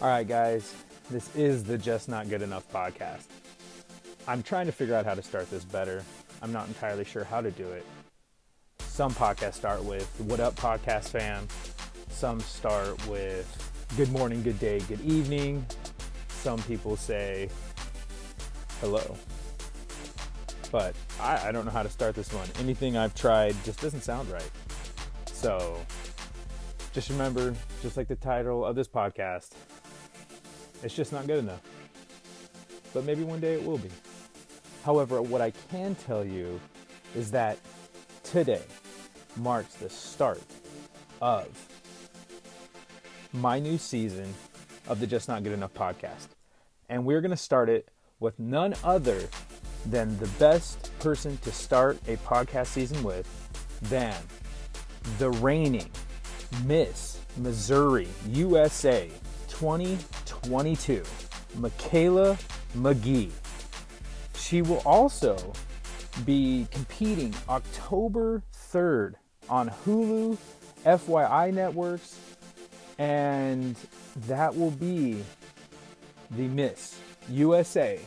All right, guys, this is the Just Not Good Enough podcast. I'm trying to figure out how to start this better. I'm not entirely sure how to do it. Some podcasts start with What Up, Podcast Fam. Some start with Good morning, good day, good evening. Some people say hello. But I, I don't know how to start this one. Anything I've tried just doesn't sound right. So just remember, just like the title of this podcast, it's just not good enough. But maybe one day it will be. However, what I can tell you is that today marks the start of my new season of the Just Not Good Enough podcast. And we're going to start it with none other than the best person to start a podcast season with than the reigning Miss Missouri USA 2022, Mikala McGhee. She will also be competing October 3rd on Hulu, FYI Networks, and that will be the Miss USA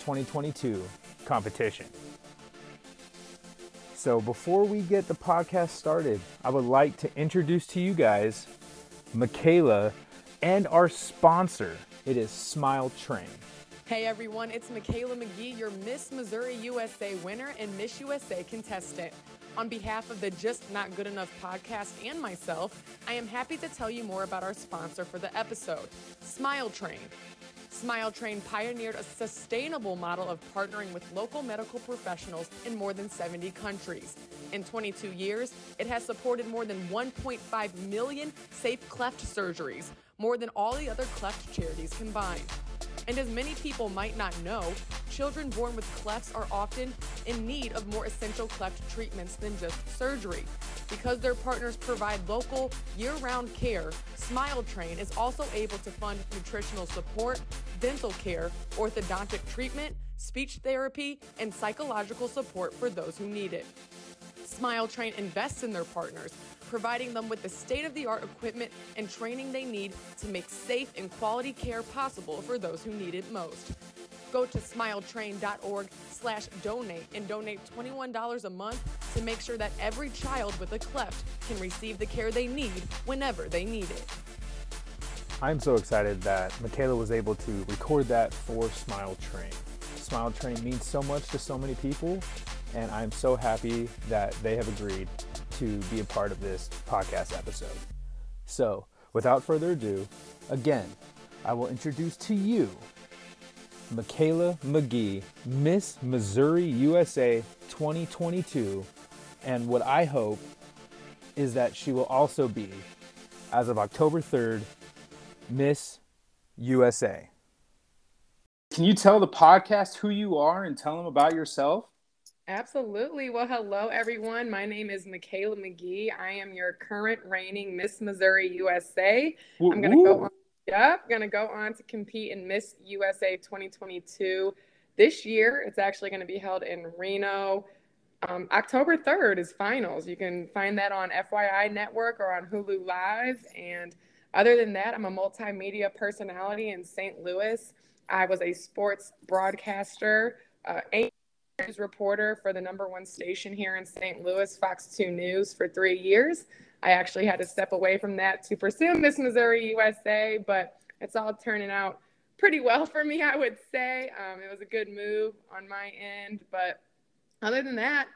2022 competition. So, before we get the podcast started, I would like to introduce to you guys Mikala and our sponsor. It is Smile Train. Hey everyone, it's Mikala McGhee, your Miss Missouri USA winner and Miss USA contestant. On behalf of the Just Not Good Enough podcast and myself, I am happy to tell you more about our sponsor for the episode, Smile Train. Smile Train pioneered a sustainable model of partnering with local medical professionals in more than 70 countries. In 22 years, it has supported more than 1.5 million safe cleft surgeries, more than all the other cleft charities combined. And as many people might not know, children born with clefts are often in need of more essential cleft treatments than just surgery. Because their partners provide local, year round care, Smile Train is also able to fund nutritional support, dental care, orthodontic treatment, speech therapy, and psychological support for those who need it. Smile Train invests in their partners, providing them with the state of the art equipment and training they need to make safe and quality care possible for those who need it most. Go to smiletrain.org slash donate and donate $21 a month to make sure that every child with a cleft can receive the care they need whenever they need it. I'm so excited that Mikala was able to record that for Smile Train. Smile Train means so much to so many people, and I'm so happy that they have agreed to be a part of this podcast episode. So, without further ado, again, I will introduce to you Mikala McGhee, Miss Missouri USA 2022, and what I hope is that she will also be, as of October 3rd, Miss USA. Can you tell the podcast who you are and tell them about yourself? Absolutely. Well, hello, everyone. My name is Mikala McGhee. I am your current reigning Miss Missouri USA. I'm going to go on. Yep, going to go on to compete in Miss USA 2022 this year. It's actually going to be held in Reno. Um, October 3rd is finals. You can find that on FYI Network or on Hulu Live. And other than that, I'm a multimedia personality in St. Louis. I was a sports broadcaster, uh, news reporter for the number one station here in St. Louis, Fox 2 News, for three years. I actually had to step away from that to pursue Miss Missouri USA, but it's all turning out pretty well for me, I would say. Um, it was a good move on my end, but other than that,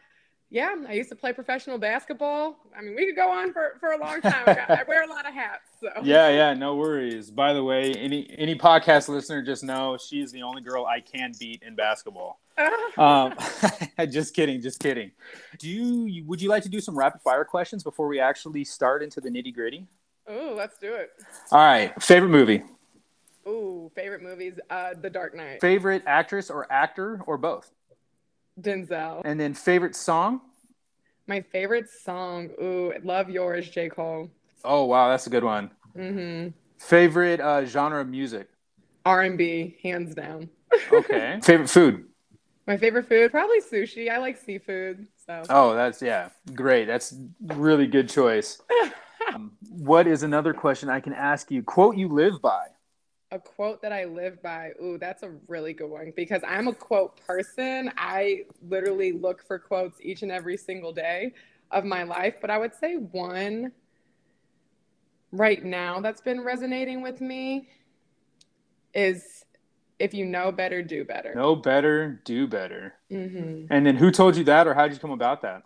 yeah, I used to play professional basketball. I mean, we could go on for, for a long time. I, got- I wear a lot of hats. So Yeah, yeah, no worries. By the way, any any podcast listener just know she's the only girl I can beat in basketball. Um, just kidding, just kidding. Do you would you like to do some rapid fire questions before we actually start into the nitty gritty? Ooh, let's do it. All right, favorite movie, Ooh, favorite movies: uh, The Dark Knight, favorite actress or actor or both, Denzel. and then favorite song. My favorite song: Ooh, Love Yours, J Cole. Oh wow, that's a good one. Mm-hmm. Favorite uh, genre of music. R and B, hands down. Okay. favorite food. My favorite food, probably sushi. I like seafood, so. Oh, that's yeah, great. That's really good choice. Um, what is another question I can ask you? Quote you live by. A quote that I live by. Ooh, that's a really good one because I'm a quote person. I literally look for quotes each and every single day of my life. But I would say one right now that's been resonating with me is if you know better, do better. Know better, do better. Mm-hmm. And then who told you that, or how did you come about that?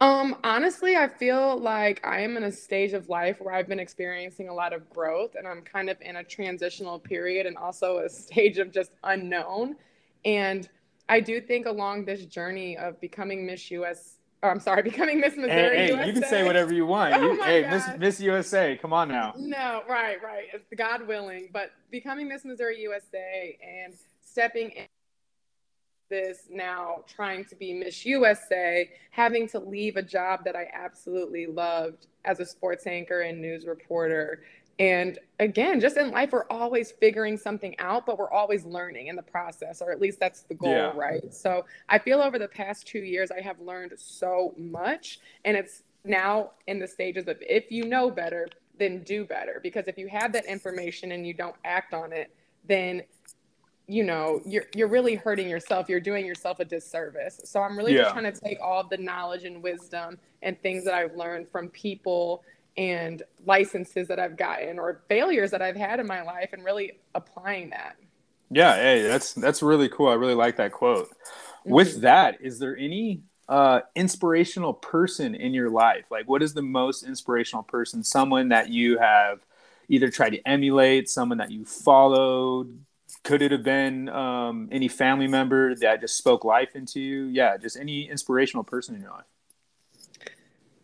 Um, honestly, I feel like I am in a stage of life where I've been experiencing a lot of growth, and I'm kind of in a transitional period and also a stage of just unknown. And I do think along this journey of becoming Miss US Oh, I'm sorry, becoming Miss Missouri hey, hey, You can say whatever you want. Oh you, hey, Miss Miss USA, come on now. No, right, right. God willing, but becoming Miss Missouri USA and stepping in this now trying to be Miss USA, having to leave a job that I absolutely loved as a sports anchor and news reporter and again, just in life, we're always figuring something out, but we're always learning in the process, or at least that's the goal, yeah. right? So I feel over the past two years, I have learned so much. And it's now in the stages of if you know better, then do better. Because if you have that information and you don't act on it, then you know you're you're really hurting yourself you're doing yourself a disservice so i'm really yeah. just trying to take all the knowledge and wisdom and things that i've learned from people and licenses that I've gotten or failures that I've had in my life and really applying that. Yeah, hey, that's that's really cool. I really like that quote. Mm-hmm. With that, is there any uh, inspirational person in your life? Like, what is the most inspirational person? Someone that you have either tried to emulate, someone that you followed. Could it have been um, any family member that just spoke life into you? Yeah, just any inspirational person in your life.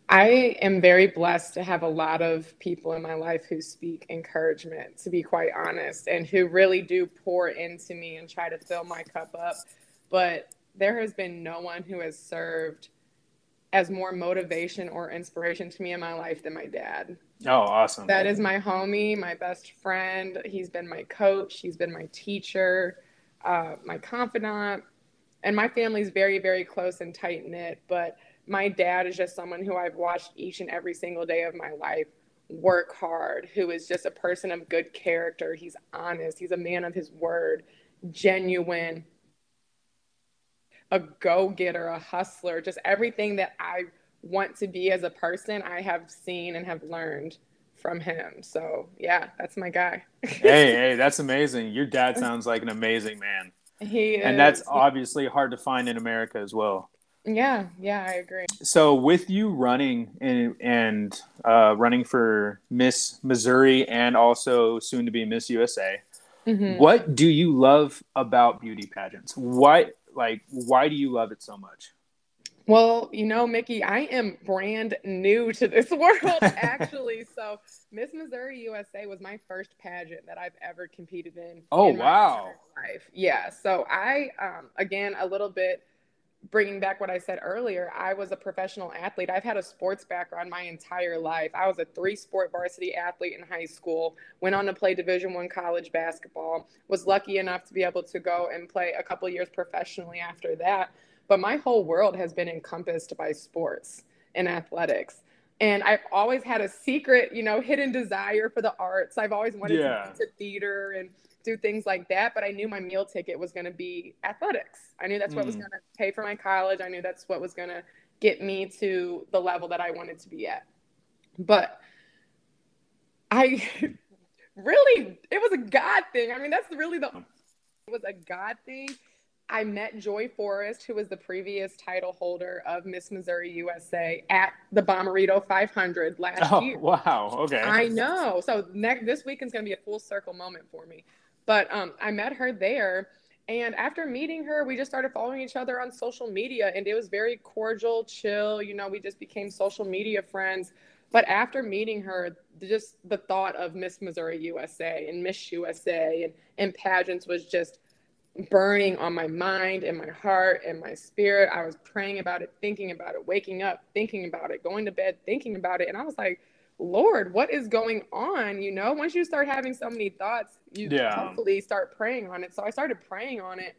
I am very blessed to have a lot of people in my life who speak encouragement, to be quite honest, and who really do pour into me and try to fill my cup up. But there has been no one who has served as more motivation or inspiration to me in my life than my dad. Oh, awesome. That is my homie, my best friend. He's been my coach, he's been my teacher, uh, my confidant. And my family's very, very close and tight knit. But my dad is just someone who I've watched each and every single day of my life work hard, who is just a person of good character. He's honest, he's a man of his word, genuine, a go getter, a hustler, just everything that I want to be as a person, I have seen and have learned from him. So, yeah, that's my guy. hey, hey, that's amazing. Your dad sounds like an amazing man. He is. And that's obviously hard to find in America as well. Yeah, yeah, I agree. So with you running and and uh, running for Miss Missouri and also soon to be Miss USA, mm-hmm. what do you love about beauty pageants? Why like why do you love it so much? Well, you know, Mickey, I am brand new to this world actually. so Miss Missouri USA was my first pageant that I've ever competed in. Oh in wow! Life, yeah. So I, um, again, a little bit bringing back what I said earlier, I was a professional athlete. I've had a sports background my entire life. I was a three sport varsity athlete in high school, went on to play Division 1 college basketball, was lucky enough to be able to go and play a couple years professionally after that. But my whole world has been encompassed by sports and athletics. And I've always had a secret, you know, hidden desire for the arts. I've always wanted yeah. to get to theater and do things like that. But I knew my meal ticket was going to be athletics. I knew that's what mm. was going to pay for my college. I knew that's what was going to get me to the level that I wanted to be at. But I really, it was a God thing. I mean, that's really the, it was a God thing. I met Joy Forrest, who was the previous title holder of Miss Missouri USA at the Bommarito 500 last oh, year. Wow. Okay. I know. So next this weekend's going to be a full circle moment for me. But um, I met her there. And after meeting her, we just started following each other on social media. And it was very cordial, chill. You know, we just became social media friends. But after meeting her, just the thought of Miss Missouri USA and Miss USA and, and pageants was just burning on my mind and my heart and my spirit. I was praying about it, thinking about it, waking up, thinking about it, going to bed, thinking about it. And I was like, Lord, what is going on? You know, once you start having so many thoughts, you yeah. hopefully start praying on it. So I started praying on it.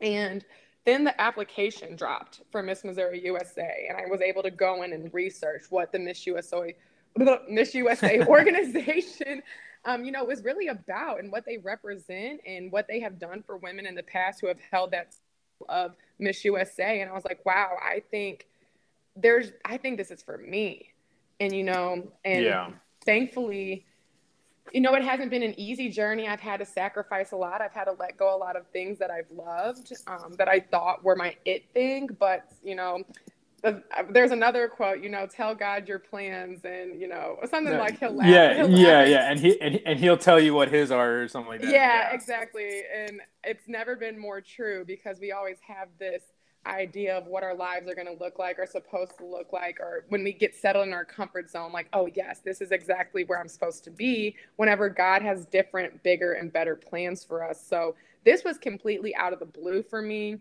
And then the application dropped for Miss Missouri USA. And I was able to go in and research what the Miss USA Miss USA organization, um, you know, it was really about and what they represent and what they have done for women in the past who have held that of Miss USA. And I was like, wow, I think there's, I think this is for me. And, you know, and yeah. thankfully, you know, it hasn't been an easy journey. I've had to sacrifice a lot. I've had to let go a lot of things that I've loved um, that I thought were my it thing. But, you know, there's another quote, you know, tell God your plans and, you know, something like he'll laugh. Yeah, he'll yeah, laugh. yeah. And he, and, and he'll tell you what his are or something like that. Yeah, yeah, exactly. And it's never been more true because we always have this idea of what our lives are going to look like or supposed to look like or when we get settled in our comfort zone like oh yes this is exactly where i'm supposed to be whenever god has different bigger and better plans for us so this was completely out of the blue for me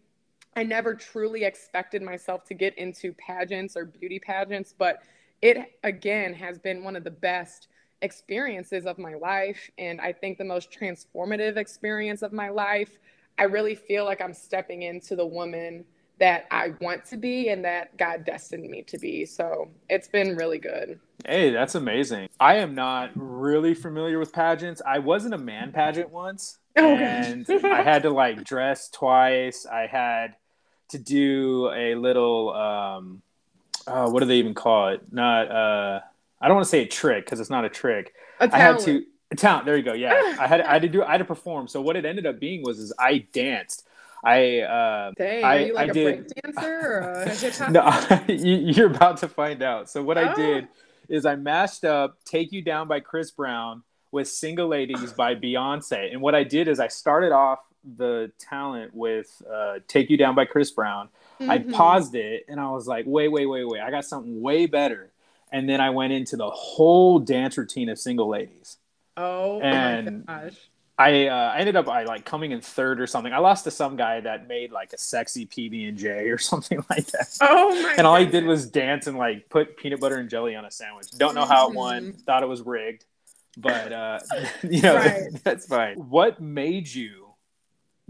i never truly expected myself to get into pageants or beauty pageants but it again has been one of the best experiences of my life and i think the most transformative experience of my life i really feel like i'm stepping into the woman that I want to be and that God destined me to be. So it's been really good. Hey, that's amazing. I am not really familiar with pageants. I was in a man pageant once, oh, and I had to like dress twice. I had to do a little, um, uh, what do they even call it? Not, uh, I don't want to say a trick because it's not a trick. A I had to a talent. There you go. Yeah, I had I had to do I had to perform. So what it ended up being was is I danced. I uh, Dang, I, are you like I a did, break dancer or a hip hop? no, you're about to find out. So what oh. I did is I mashed up "Take You Down" by Chris Brown with "Single Ladies" by Beyonce, and what I did is I started off the talent with uh, "Take You Down" by Chris Brown. Mm-hmm. I paused it and I was like, wait, wait, wait, wait, I got something way better. And then I went into the whole dance routine of "Single Ladies." Oh and my gosh I uh, I ended up I like coming in third or something. I lost to some guy that made like a sexy PB and J or something like that. Oh my! And all he did was dance and like put peanut butter and jelly on a sandwich. Don't know how it won. Mm-hmm. Thought it was rigged, but uh, you know right. that's fine. What made you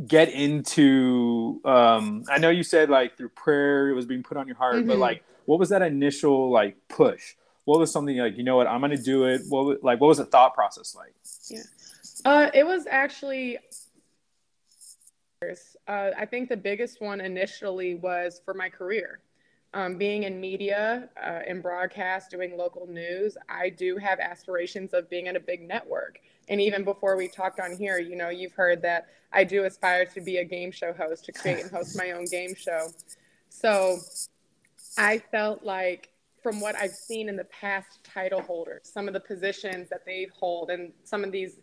get into? Um, I know you said like through prayer it was being put on your heart, mm-hmm. but like what was that initial like push? What was something like you know what I'm gonna do it? What like what was the thought process like? Yeah. Uh, it was actually, uh, I think the biggest one initially was for my career. Um, being in media uh, and broadcast, doing local news, I do have aspirations of being in a big network. And even before we talked on here, you know, you've heard that I do aspire to be a game show host, to create and host my own game show. So I felt like from what I've seen in the past title holders, some of the positions that they hold, and some of these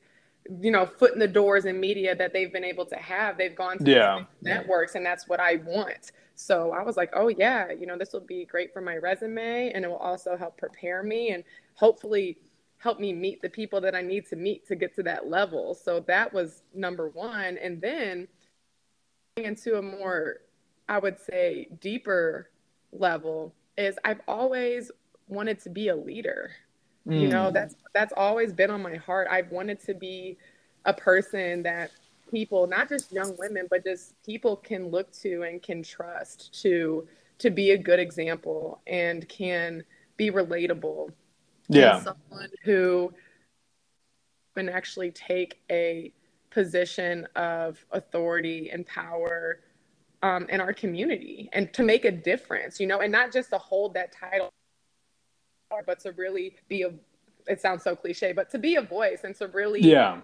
you know foot in the doors in media that they've been able to have they've gone to yeah. networks and that's what i want so i was like oh yeah you know this will be great for my resume and it will also help prepare me and hopefully help me meet the people that i need to meet to get to that level so that was number one and then into a more i would say deeper level is i've always wanted to be a leader Mm. You know, mm. that's that's always been on my heart. I've wanted to be a person that people, not just young women, but just people can look to and can trust to to be a good example and can be relatable. Yeah. Someone who can actually take a position of authority and power um, in our community and to make a difference, you know, and not just to hold that title but to really be a it sounds so cliche, but to be a voice and to really yeah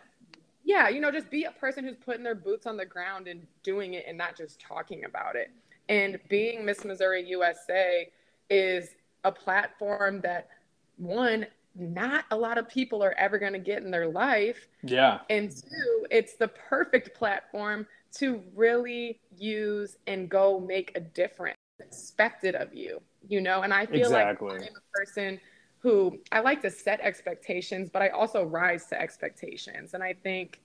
yeah you know just be a person who's putting their boots on the ground and doing it and not just talking about it. And being Miss Missouri USA is a platform that one not a lot of people are ever going to get in their life. Yeah. And two, it's the perfect platform to really use and go make a difference expected of you, you know? And I feel exactly. like I'm a person who I like to set expectations, but I also rise to expectations. And I think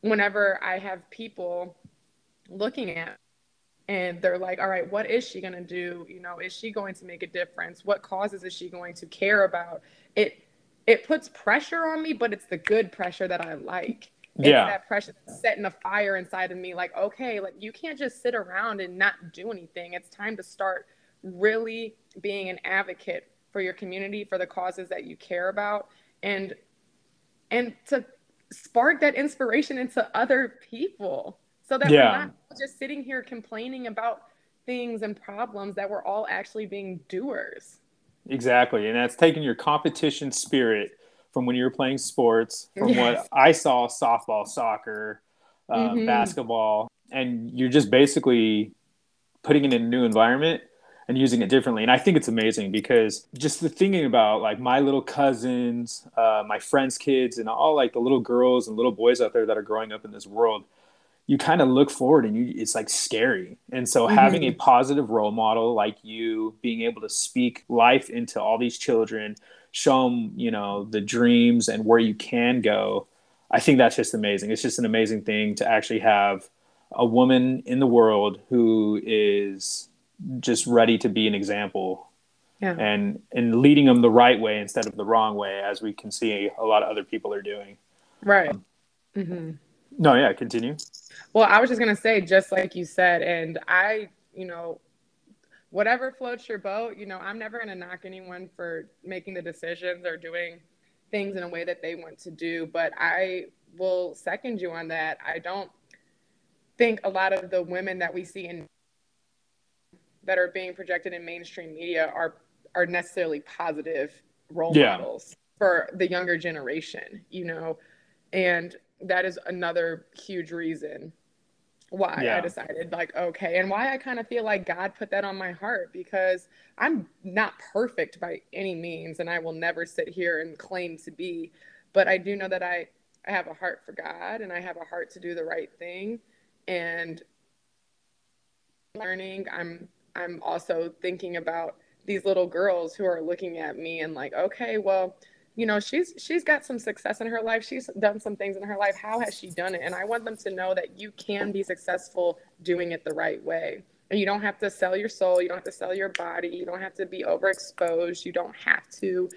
whenever I have people looking at and they're like, all right, what is she going to do? You know, is she going to make a difference? What causes is she going to care about? It it puts pressure on me, but it's the good pressure that I like. It's yeah. that pressure that's setting a fire inside of me like, okay, like you can't just sit around and not do anything. It's time to start really being an advocate for your community, for the causes that you care about, and and to spark that inspiration into other people so that yeah. we're not just sitting here complaining about things and problems that we're all actually being doers. Exactly. And that's taking your competition spirit from when you were playing sports, from yes. what I saw softball, soccer, uh, mm-hmm. basketball, and you're just basically putting it in a new environment and using it differently. And I think it's amazing because just the thinking about like my little cousins, uh, my friends' kids, and all like the little girls and little boys out there that are growing up in this world you kind of look forward and you it's like scary and so mm-hmm. having a positive role model like you being able to speak life into all these children show them you know the dreams and where you can go i think that's just amazing it's just an amazing thing to actually have a woman in the world who is just ready to be an example yeah. and and leading them the right way instead of the wrong way as we can see a lot of other people are doing right um, mm-hmm. no yeah continue well, I was just going to say, just like you said, and I, you know, whatever floats your boat, you know, I'm never going to knock anyone for making the decisions or doing things in a way that they want to do. But I will second you on that. I don't think a lot of the women that we see in that are being projected in mainstream media are are necessarily positive role yeah. models for the younger generation, you know. And that is another huge reason why yeah. I decided like okay and why I kind of feel like God put that on my heart because I'm not perfect by any means and I will never sit here and claim to be but I do know that I I have a heart for God and I have a heart to do the right thing and learning I'm I'm also thinking about these little girls who are looking at me and like okay well you know she's she's got some success in her life. She's done some things in her life. How has she done it? And i want them to know that you can be successful doing it the right way. And you don't have to sell your soul. You don't have to sell your body. You don't have to be overexposed. You don't have to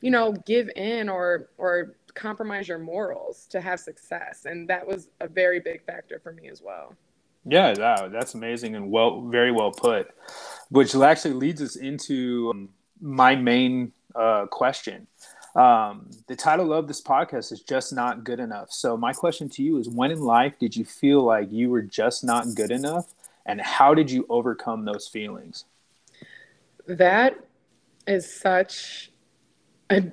you know give in or or compromise your morals to have success. And that was a very big factor for me as well. Yeah that, that's amazing and well very well put which actually leads us into um, my main uh, question um, the title of this podcast is just not good enough. So my question to you is: When in life did you feel like you were just not good enough, and how did you overcome those feelings? That is such a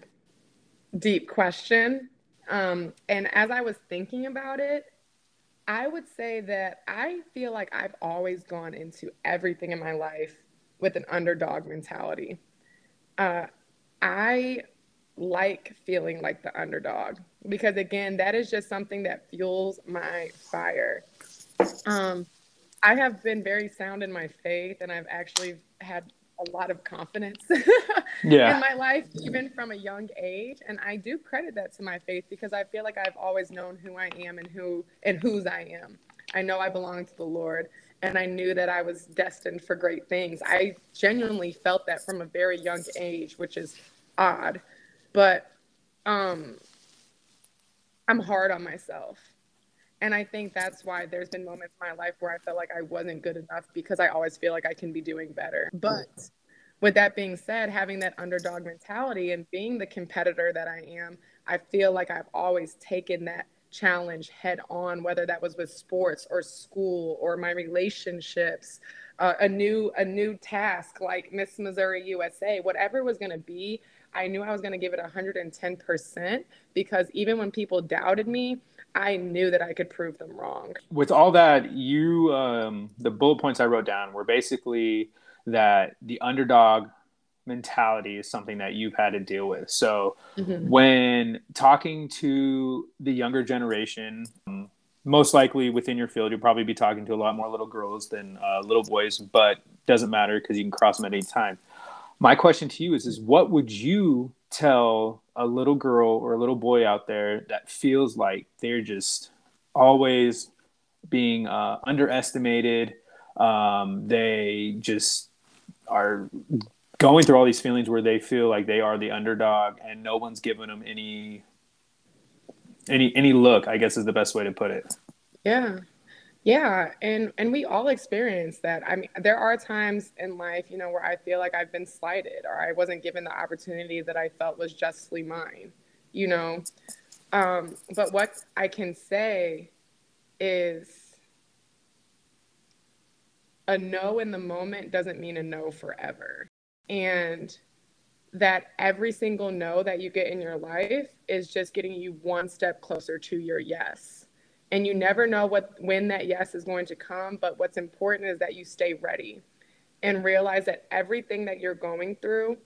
deep question. Um, and as I was thinking about it, I would say that I feel like I've always gone into everything in my life with an underdog mentality. Uh, I like feeling like the underdog. Because again that is just something that fuels my fire. Um, i have been very sound in my faith and i've actually had a lot of confidence yeah. in my life even from a young age. And i do credit that to my faith because i feel like i've always known who i am and who and whose i am. I know i belong to the lord and i knew that i was destined for great things. I genuinely felt that from a very young age which is odd but um I'm hard on myself. And I think that's why there's been moments in my life where I felt like I wasn't good enough because I always feel like I can be doing better. But with that being said, having that underdog mentality and being the competitor that I am, I feel like I've always taken that challenge head on, whether that was with sports or school or my relationships, uh, a new a new task like Miss Missouri USA, whatever was going to be. I knew I was going to give it 110% because even when people doubted me, I knew that I could prove them wrong. With all that, you, um, the bullet points I wrote down were basically that the underdog mentality is something that you've had to deal with. So mm-hmm. when talking to the younger generation, um, most likely within your field, you'll probably be talking to a lot more little girls than uh, little boys, but doesn't matter because you can cross them at any time my question to you is is what would you tell a little girl or a little boy out there that feels like they're just always being uh, underestimated um, they just are going through all these feelings where they feel like they are the underdog and no one's giving them any any any look i guess is the best way to put it? Yeah Yeah, and and we all experience that. I mean, there are times in life, you know, where I feel like I've been slighted or I wasn't given the opportunity that I felt was justly mine, you know. Um, but what I can say is a no in the moment doesn't mean a no forever. And that every single no that you get in your life is just getting you one step closer to your yes. And you never know what when that yes is going to come, but what's important is that you stay ready and realize that everything that you're going through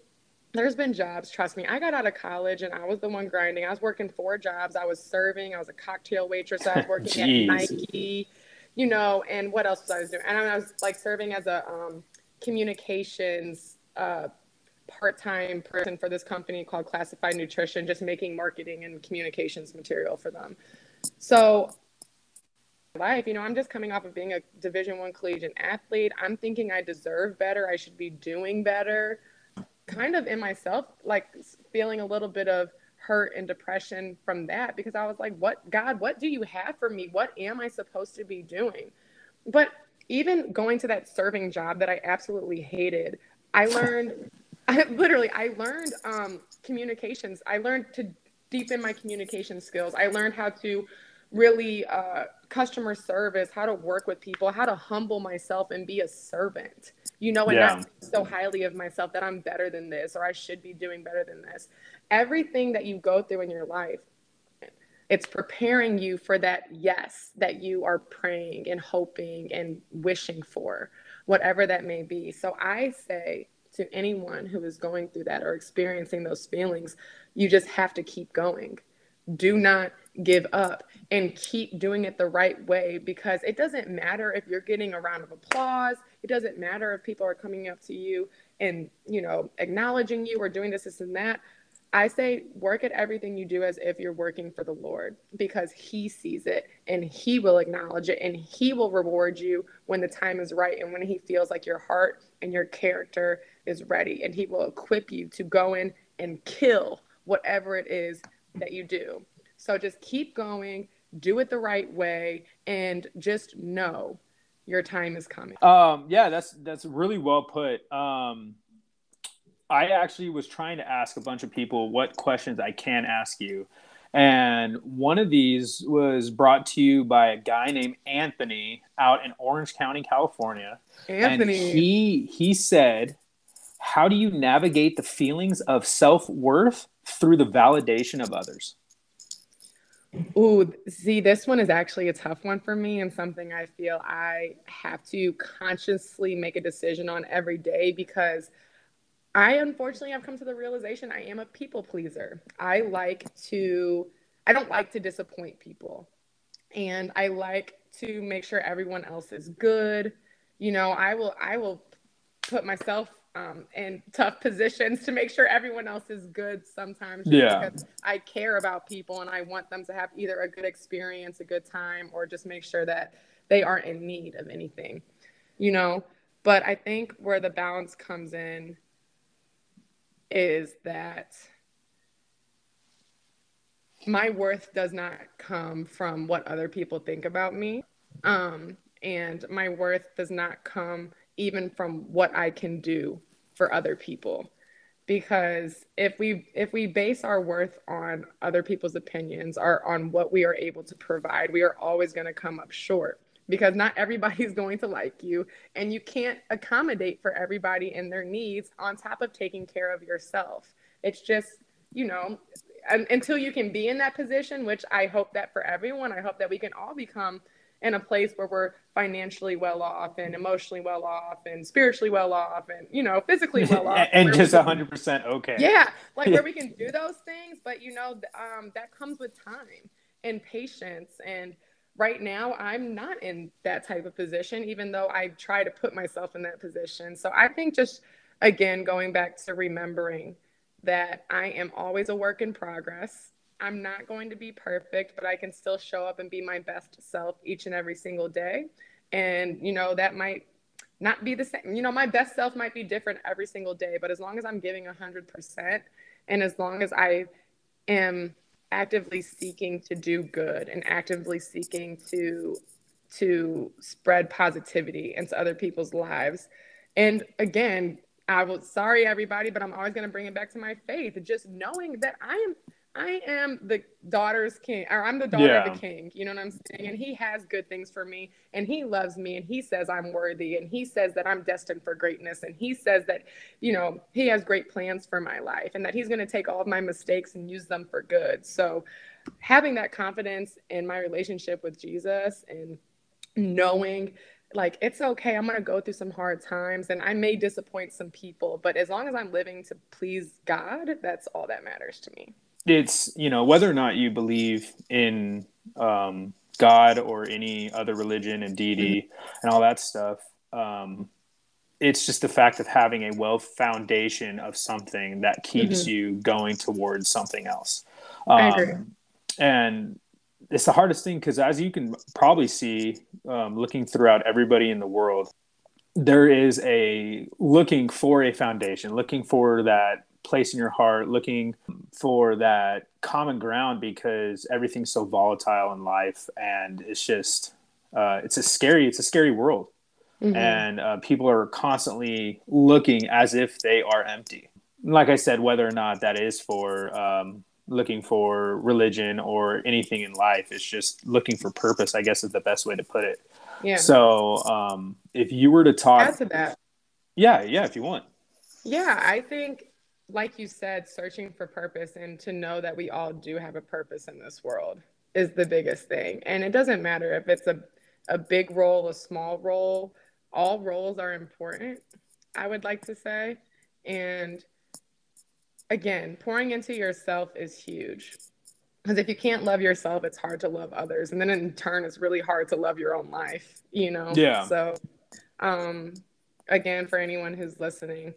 there's been jobs, trust me. I got out of college and I was the one grinding. I was working four jobs. I was serving, I was a cocktail waitress, I was working at Nike, you know, and what else was I was doing? And I was like serving as a um, communications uh, part-time person for this company called Classified Nutrition, just making marketing and communications material for them. So life. You know i'm just coming off of being a division one collegiate athlete. I'm thinking i deserve better. I should be doing better. Kind of in myself like feeling a little bit of hurt and depression from that because i was like what god what do you have for me? What am i supposed to be doing? But even going to that serving job that i absolutely hated i learned I literally I learned um, communications. I learned to deepen my communication skills. I learned how to really uh, customer service, how to work with people, how to humble myself and be a servant. You know, and yeah. not so highly of myself that I'm better than this or I should be doing better than this. Everything that you go through in your life, it's preparing you for that yes that you are praying and hoping and wishing for, whatever that may be. So I say to anyone who is going through that or experiencing those feelings, you just have to keep going. Do not give up and keep doing it the right way because it doesn't matter if you're getting a round of applause. It doesn't matter if people are coming up to you and, you know, acknowledging you or doing this, this, and that. I say work at everything you do as if you're working for the Lord because He sees it and He will acknowledge it and He will reward you when the time is right and when He feels like your heart and your character is ready and He will equip you to go in and kill whatever it is that you do. So just keep going, do it the right way, and just know your time is coming. Um, yeah, that's that's really well put. Um, I actually was trying to ask a bunch of people what questions I can ask you. And one of these was brought to you by a guy named Anthony out in Orange County, California. Anthony. And he he said, "How do you navigate the feelings of self-worth through the validation of others?" Ooh, see, this one is actually a tough one for me and something I feel I have to consciously make a decision on every day because I unfortunately have come to the realization I am a people pleaser. I like to, I don't like to disappoint people. And I like to make sure everyone else is good. You know, I will, I will put myself um, in tough positions to make sure everyone else is good sometimes. Yeah. Because I care about people and I want them to have either a good experience, a good time, or just make sure that they aren't in need of anything, you know? But I think where the balance comes in is that my worth does not come from what other people think about me. Um, and my worth does not come even from what I can do for other people. Because if we if we base our worth on other people's opinions or on what we are able to provide, we are always going to come up short because not everybody's going to like you and you can't accommodate for everybody and their needs on top of taking care of yourself it's just you know until you can be in that position which i hope that for everyone i hope that we can all become in a place where we're financially well off and emotionally well off and spiritually well off and you know physically well off. And just 100% okay. Yeah like where we can do those things but you know um, that comes with time and patience. And right now i'm not in that type of position even though i try to put myself in that position. So i think just again going back to remembering that i am always a work in progress i'm not going to be perfect but i can still show up and be my best self each and every single day and you know that might not be the same you know my best self might be different every single day but as long as i'm giving 100% and as long as i am actively seeking to do good and actively seeking to to spread positivity into other people's lives. And again, I was sorry everybody, but I'm always going to bring it back to my faith. Just knowing that I am I am the daughter's king, or I'm the daughter yeah. of the king. You know what I'm saying? And he has good things for me, and he loves me, and he says I'm worthy, and he says that I'm destined for greatness, and he says that, you know, he has great plans for my life, and that he's going to take all of my mistakes and use them for good. So, having that confidence in my relationship with Jesus and knowing like it's okay i'm going to go through some hard times and i may disappoint some people but as long as i'm living to please god that's all that matters to me it's you know whether or not you believe in um, god or any other religion and deity mm-hmm. and all that stuff um, it's just the fact of having a well foundation of something that keeps mm-hmm. you going towards something else um, I agree. and it's the hardest thing because as you can probably see um, looking throughout everybody in the world there is a looking for a foundation looking for that place in your heart looking for that common ground because everything's so volatile in life and it's just uh, it's a scary it's a scary world mm-hmm. and uh, people are constantly looking as if they are empty like i said whether or not that is for um, looking for religion or anything in life. It's just looking for purpose, I guess is the best way to put it. Yeah. So um, if you were to talk Add to that. Yeah, yeah, if you want. Yeah, I think like you said, searching for purpose and to know that we all do have a purpose in this world is the biggest thing. And it doesn't matter if it's a, a big role, a small role, all roles are important, I would like to say. And again, pouring into yourself is huge. Because if you can't love yourself, it's hard to love others. And then in turn, it's really hard to love your own life, you know? Yeah. So, um, again, for anyone who's listening,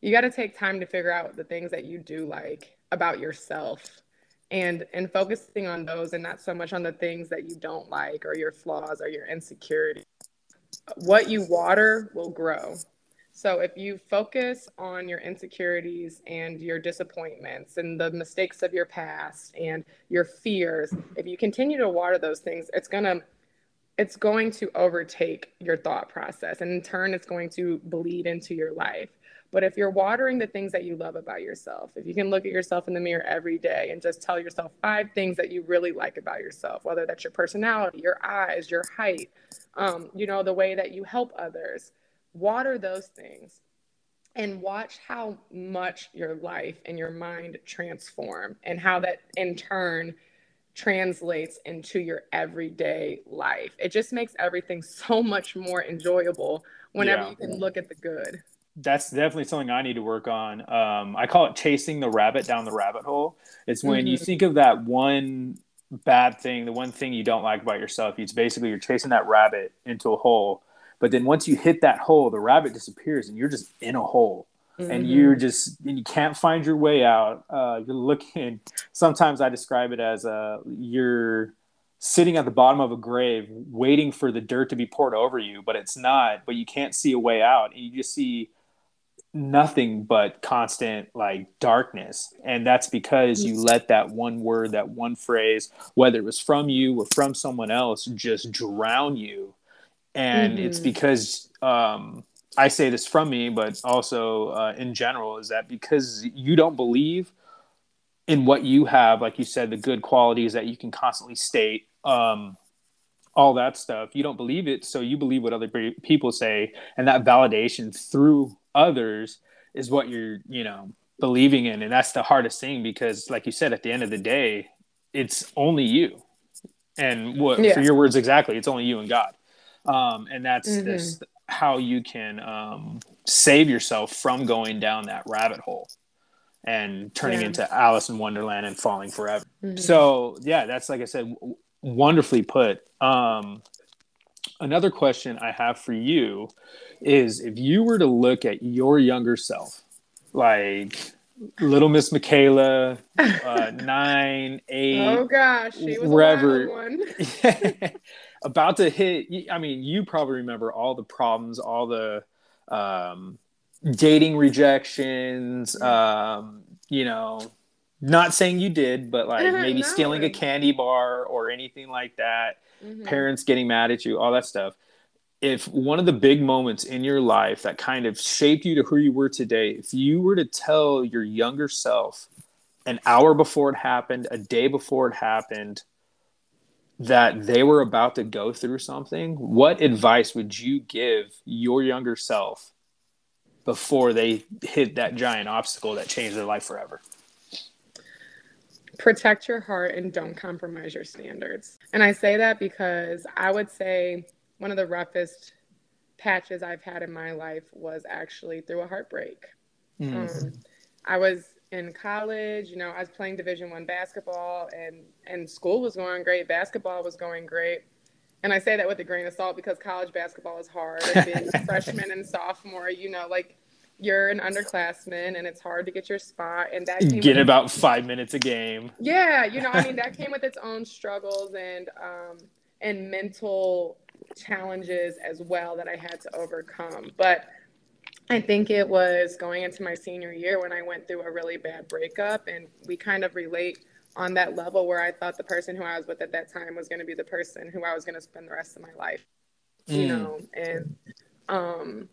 you got to take time to figure out the things that you do like about yourself and and focusing on those and not so much on the things that you don't like or your flaws or your insecurity what you water will grow so if you focus on your insecurities and your disappointments and the mistakes of your past and your fears, if you continue to water those things, it's going to it's going to overtake your thought process and in turn it's going to bleed into your life. But if you're watering the things that you love about yourself, if you can look at yourself in the mirror every day and just tell yourself five things that you really like about yourself, whether that's your personality, your eyes, your height, um, you know, the way that you help others, water those things and watch how much your life and your mind transform and how that in turn translates into your everyday life. It just makes everything so much more enjoyable whenever yeah. you can look at the good. That's definitely something I need to work on. Um, I call it chasing the rabbit down the rabbit hole. It's when mm-hmm. you think of that one bad thing, the one thing you don't like about yourself. It's basically you're chasing that rabbit into a hole but then once you hit that hole, the rabbit disappears and you're just in a hole. Mm-hmm. And you're just and you can't find your way out. Uh, you're looking. Sometimes I describe it as uh, you're sitting at the bottom of a grave, waiting for the dirt to be poured over you, but it's not. But you can't see a way out, and you just see nothing but constant like darkness. And that's because you let that one word that one phrase whether it was from you or from someone else just drown you. And mm-hmm. it's because um, I say this from me, but also uh, in general, is that because you don't believe in what you have, like you said, the good qualities that you can constantly state, um, all that stuff, you don't believe it, so you believe what other people say, and that validation through others is what you're, you know, believing in, and that's the hardest thing because, like you said, at the end of the day, it's only you, and what yeah. for your words exactly, it's only you and God um, and that's mm-hmm. this how you can um, save yourself from going down that rabbit hole and turning yeah. into Alice in Wonderland and falling forever. Mm-hmm. So yeah, that's like I said, w- wonderfully put. Um, another question I have for you is if you were to look at your younger self, like little Miss Mikala, uh, nine, eight, oh gosh, she was wherever. one. about to hit i mean you probably remember all the problems all the um, dating rejections um, you know not saying you did but like maybe no. stealing a candy bar or anything like that mm-hmm. parents getting mad at you, all that stuff. If one of the big moments in your life that kind of shaped you to who you were today, if you were to tell your younger self an hour before it happened, a day before it happened, that they were about to go through something, what advice would you give your younger self before they hit that giant obstacle that changed their life forever? Protect your heart and don't compromise your standards. And I say that because I would say one of the roughest patches I've had in my life was actually through a heartbreak. Mm. Um, I was in college, you know, I was playing Division One basketball, and and school was going great. Basketball was going great, and I say that with a grain of salt because college basketball is hard. being a freshman and sophomore, you know, like you're an underclassman, and it's hard to get your spot. And that came get about five minutes a game. Yeah, you know, I mean, that came with its own struggles and um, and mental challenges as well that I had to overcome, but I think it was going into my senior year when I went through a really bad breakup, and we kind of relate on that level where I thought the person who I was with at that time was going to be the person who I was going to spend the rest of my life, mm. you know, and um,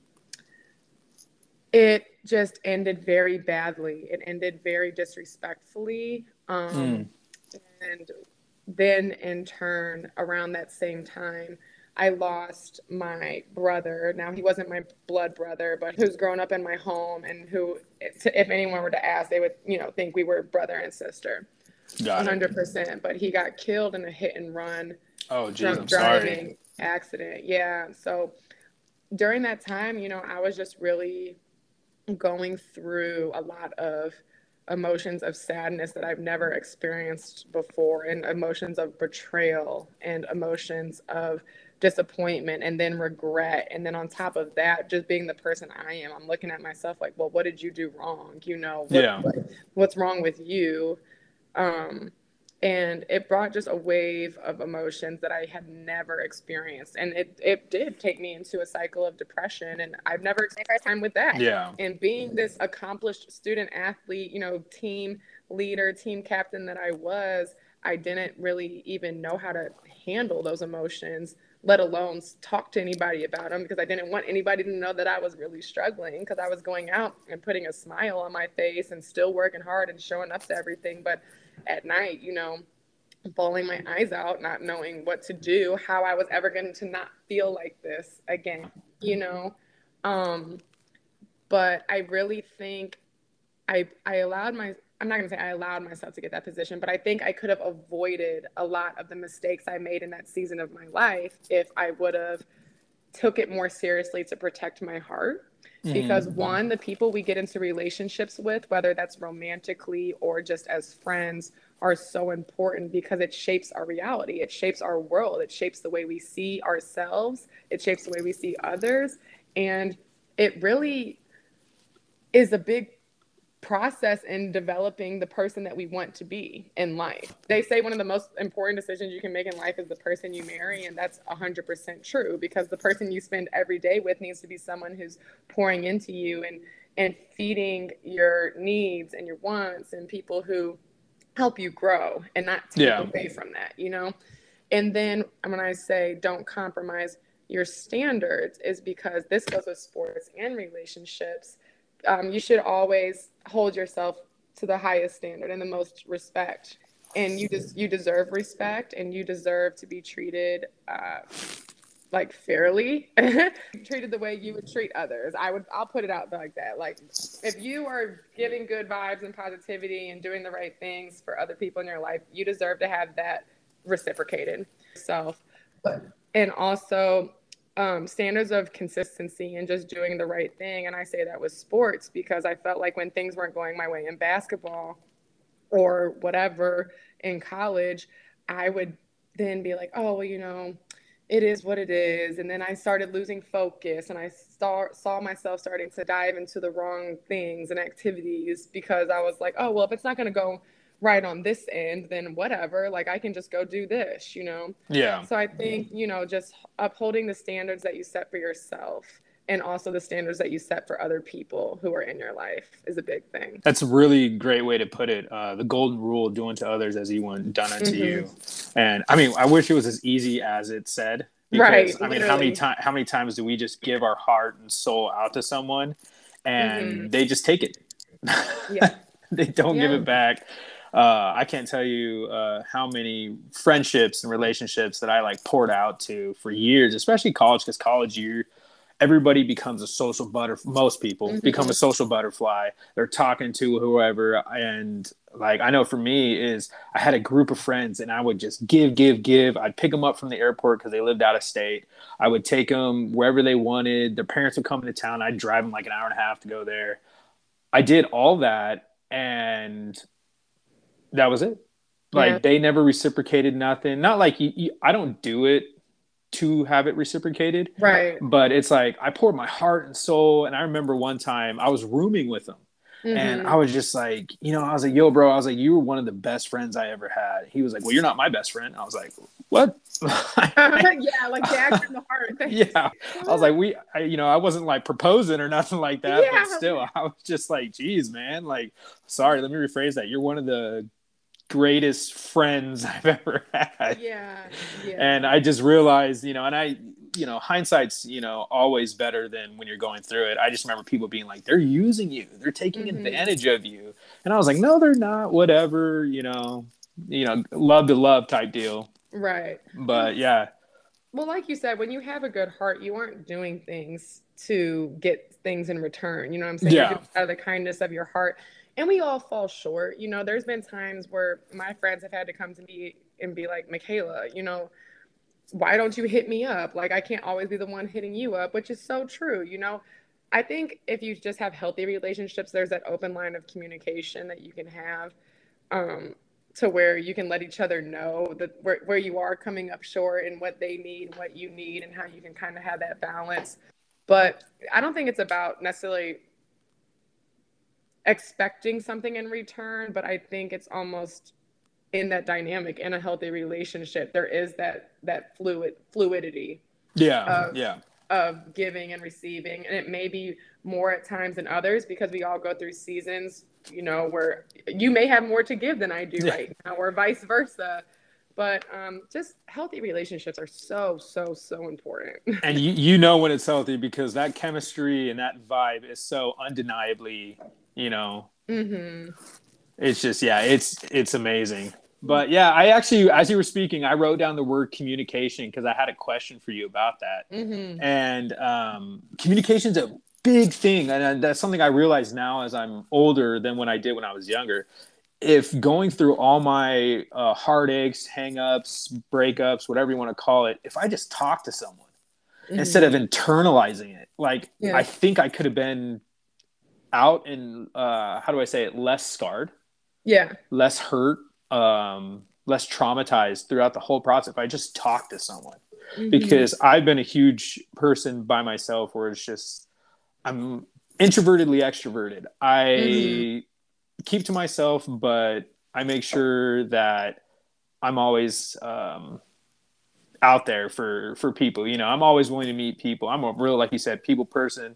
it just ended very badly. It ended very disrespectfully, um, mm. and then in turn, around that same time, I lost my brother. Now he wasn't my blood brother, but who's grown up in my home and who, if anyone were to ask, they would, you know, think we were brother and sister. Got 100%. It. But he got killed in a hit and run. Oh, geez, I'm driving sorry. accident. Yeah. So during that time, you know, I was just really going through a lot of emotions of sadness that I've never experienced before, and emotions of betrayal, and emotions of disappointment and then regret. And then on top of that just being the person i am i'm looking at myself like well what did you do wrong? You know what, yeah. What, what's wrong with you? Um and it brought just a wave of emotions that I had never experienced, and it it did take me into a cycle of depression, and I've never experienced time with that. Yeah. And being this accomplished student athlete, you know, team leader, team captain that I was, I didn't really even know how to handle those emotions let alone talk to anybody about them because I didn't want anybody to know that I was really struggling because I was going out and putting a smile on my face and still working hard and showing up to everything. But at night, you know, bawling my eyes out, not knowing what to do, how I was ever going to not feel like this again, you know. Um, but I really think I I allowed my I'm not going to say I allowed myself to get that position, but I think I could have avoided a lot of the mistakes I made in that season of my life if I would have took it more seriously to protect my heart. Mm-hmm. Because one, the people we get into relationships with, whether that's romantically or just as friends, are so important because it shapes our reality. It shapes our world. It shapes the way we see ourselves. It shapes the way we see others. And it really is a big process in developing the person that we want to be in life. They say one of the most important decisions you can make in life is the person you marry, and that's 100% true because the person you spend every day with needs to be someone who's pouring into you and and feeding your needs and your wants and people who help you grow and not take yeah. away from that, you know? And then when I say don't compromise your standards is because this goes with sports and relationships um, you should always hold yourself to the highest standard and the most respect. And you just you deserve respect and you deserve to be treated uh, like fairly treated the way you would treat others. I would i'll put it out like that. Like if you are giving good vibes and positivity and doing the right things for other people in your life you deserve to have that reciprocated. Yourself but and also um, standards of consistency and just doing the right thing. And I say that with sports because I felt like when things weren't going my way in basketball or whatever in college, I would then be like, oh, well, you know, it is what it is. And then I started losing focus and I saw myself starting to dive into the wrong things and activities because I was like, oh, well, if it's not going to go right on this end, then whatever. Like I can just go do this, you know? Yeah. So I think, you know, just upholding the standards that you set for yourself and also the standards that you set for other people who are in your life is a big thing. That's a really great way to put it. Uh, the golden rule: doing to others as you want done unto mm-hmm. you. And I mean, I wish it was as easy as it said. Because, right. I mean, literally. how many times how many times do we just give our heart and soul out to someone, and mm-hmm. they just take it? Yeah. they don't yeah. give it back. Uh, I can't tell you uh, how many friendships and relationships that I like poured out to for years, especially college, because college year everybody becomes a social butterfly. Most people mm-hmm. become a social butterfly. They're talking to whoever, and like I know for me is I had a group of friends, and I would just give, give, give. I'd pick them up from the airport because they lived out of state. I would take them wherever they wanted. Their parents would come into town. I'd drive them like an hour and a half to go there. I did all that, and that was it. Like yeah. they never reciprocated nothing. Not like you, you, I don't do it to have it reciprocated. Right. But it's like I poured my heart and soul. And I remember one time I was rooming with him. Mm-hmm. And I was just like, you know, I was like, yo, bro, I was like, you were one of the best friends I ever had. He was like, well, you're not my best friend. I was like, what? yeah, like dagger in the heart. yeah. I was like, we, I, you know, I wasn't like proposing or nothing like that, yeah. but still, I was just like, geez, man, like, sorry, let me rephrase that. You're one of the greatest friends I've ever had. Yeah, yeah. And I just realized, you know, and I, you know, hindsight's, you know, always better than when you're going through it. I just remember people being like, they're using you, they're taking mm-hmm. advantage of you. And I was like, no, they're not, whatever, you know, you know, love to love type deal. Right. But yeah. Well, like you said, when you have a good heart, you aren't doing things to get things in return. You know what I'm saying? Yeah. Out of the kindness of your heart and we all fall short. You know, there's been times where my friends have had to come to me and be like, Mikala, you know, why don't you hit me up? Like, I can't always be the one hitting you up, which is so true. You know, I think if you just have healthy relationships, there's that open line of communication that you can have um, to where you can let each other know that where, where you are coming up short and what they need, what you need, and how you can kind of have that balance. But I don't think it's about necessarily expecting something in return, but I think it's almost in that dynamic in a healthy relationship there is that that fluid fluidity yeah of, yeah. of giving and receiving. And it may be more at times than others because we all go through seasons you know where you may have more to give than i do yeah. right now or vice versa. But um, just healthy relationships are so so so important. And you, you know when it's healthy because that chemistry and that vibe is so undeniably you know mm-hmm. it's just yeah it's it's amazing but yeah i actually as you were speaking i wrote down the word communication because i had a question for you about that mm-hmm. and um, communication's a big thing and that's something i realize now as i'm older than when i did when i was younger if going through all my uh, heartaches hangups breakups whatever you want to call it if i just talk to someone mm-hmm. instead of internalizing it like yeah. i think i could have been out and uh, how do I say it, less scarred, yeah, less hurt, um, less traumatized throughout the whole process. If I just talk to someone, mm-hmm. because I've been a huge person by myself where it's just I'm introvertedly extroverted. I mm-hmm. keep to myself, but I make sure that I'm always um, out there for for people. You know, I'm always willing to meet people. I'm a real, like you said, people person.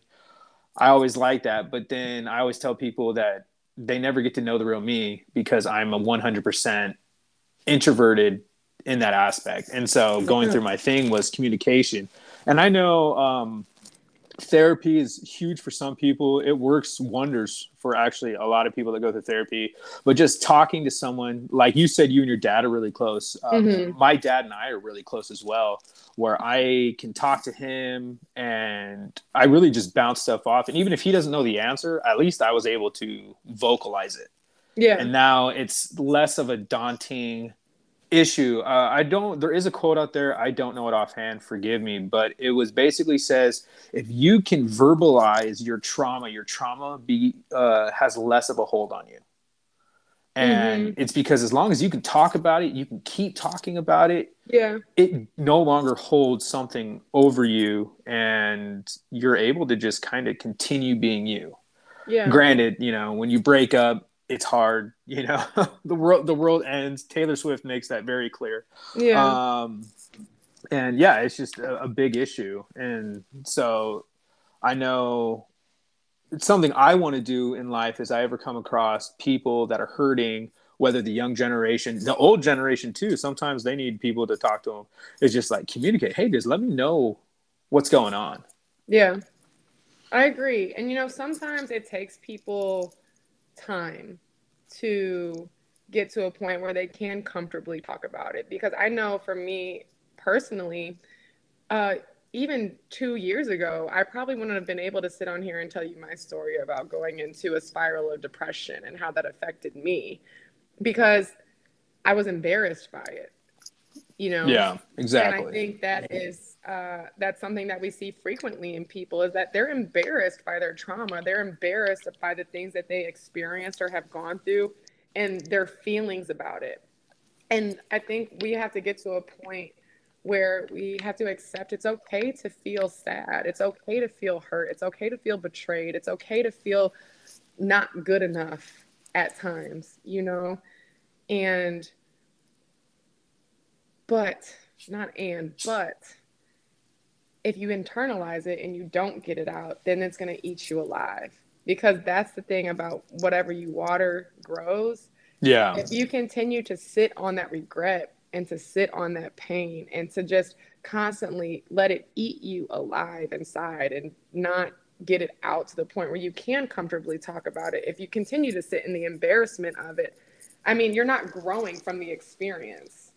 I always like that. But then I always tell people that they never get to know the real me because I'm a 100% introverted in that aspect. And so going through my thing was communication. And I know um, therapy is huge for some people. It works wonders for actually a lot of people that go through therapy. But just talking to someone, like you said, you and your dad are really close. Um, mm-hmm. My dad and I are really close as well, where I can talk to him and I really just bounce stuff off. And even if he doesn't know the answer, at least I was able to vocalize it. Yeah. And now it's less of a daunting issue. Uh, I don't. There is a quote out there. I don't know it offhand. Forgive me, but it was basically says if you can verbalize your trauma, your trauma be uh, has less of a hold on you. And mm-hmm. it's because as long as you can talk about it, you can keep talking about it. Yeah. It no longer holds something over you, and you're able to just kind of continue being you. Yeah. Granted, you know, when you break up, it's hard you know the world the world ends taylor swift makes that very clear yeah um and yeah it's just a, a big issue and so I know it's something I want to do in life is I ever come across people that are hurting, whether the young generation, the old generation too. Sometimes they need people to talk to them. It's just like communicate. Hey, just let me know what's going on. Yeah, I agree. And you know, sometimes it takes people time to get to a point where they can comfortably talk about it. Because I know for me personally, uh, even two years ago, I probably wouldn't have been able to sit on here and tell you my story about going into a spiral of depression and how that affected me because I was embarrassed by it. You know? Yeah, exactly. And I think that is uh, that's something that we see frequently in people is that they're embarrassed by their trauma. They're embarrassed by the things that they experienced or have gone through and their feelings about it. And I think we have to get to a point where we have to accept it's okay to feel sad. It's okay to feel hurt. It's okay to feel betrayed. It's okay to feel not good enough at times, you know? And, but, not and, but, if you internalize it and you don't get it out, then it's going to eat you alive. Because that's the thing about whatever you water grows. Yeah. If you continue to sit on that regret and to sit on that pain and to just constantly let it eat you alive inside and not get it out to the point where you can comfortably talk about it. If you continue to sit in the embarrassment of it, I mean, you're not growing from the experience.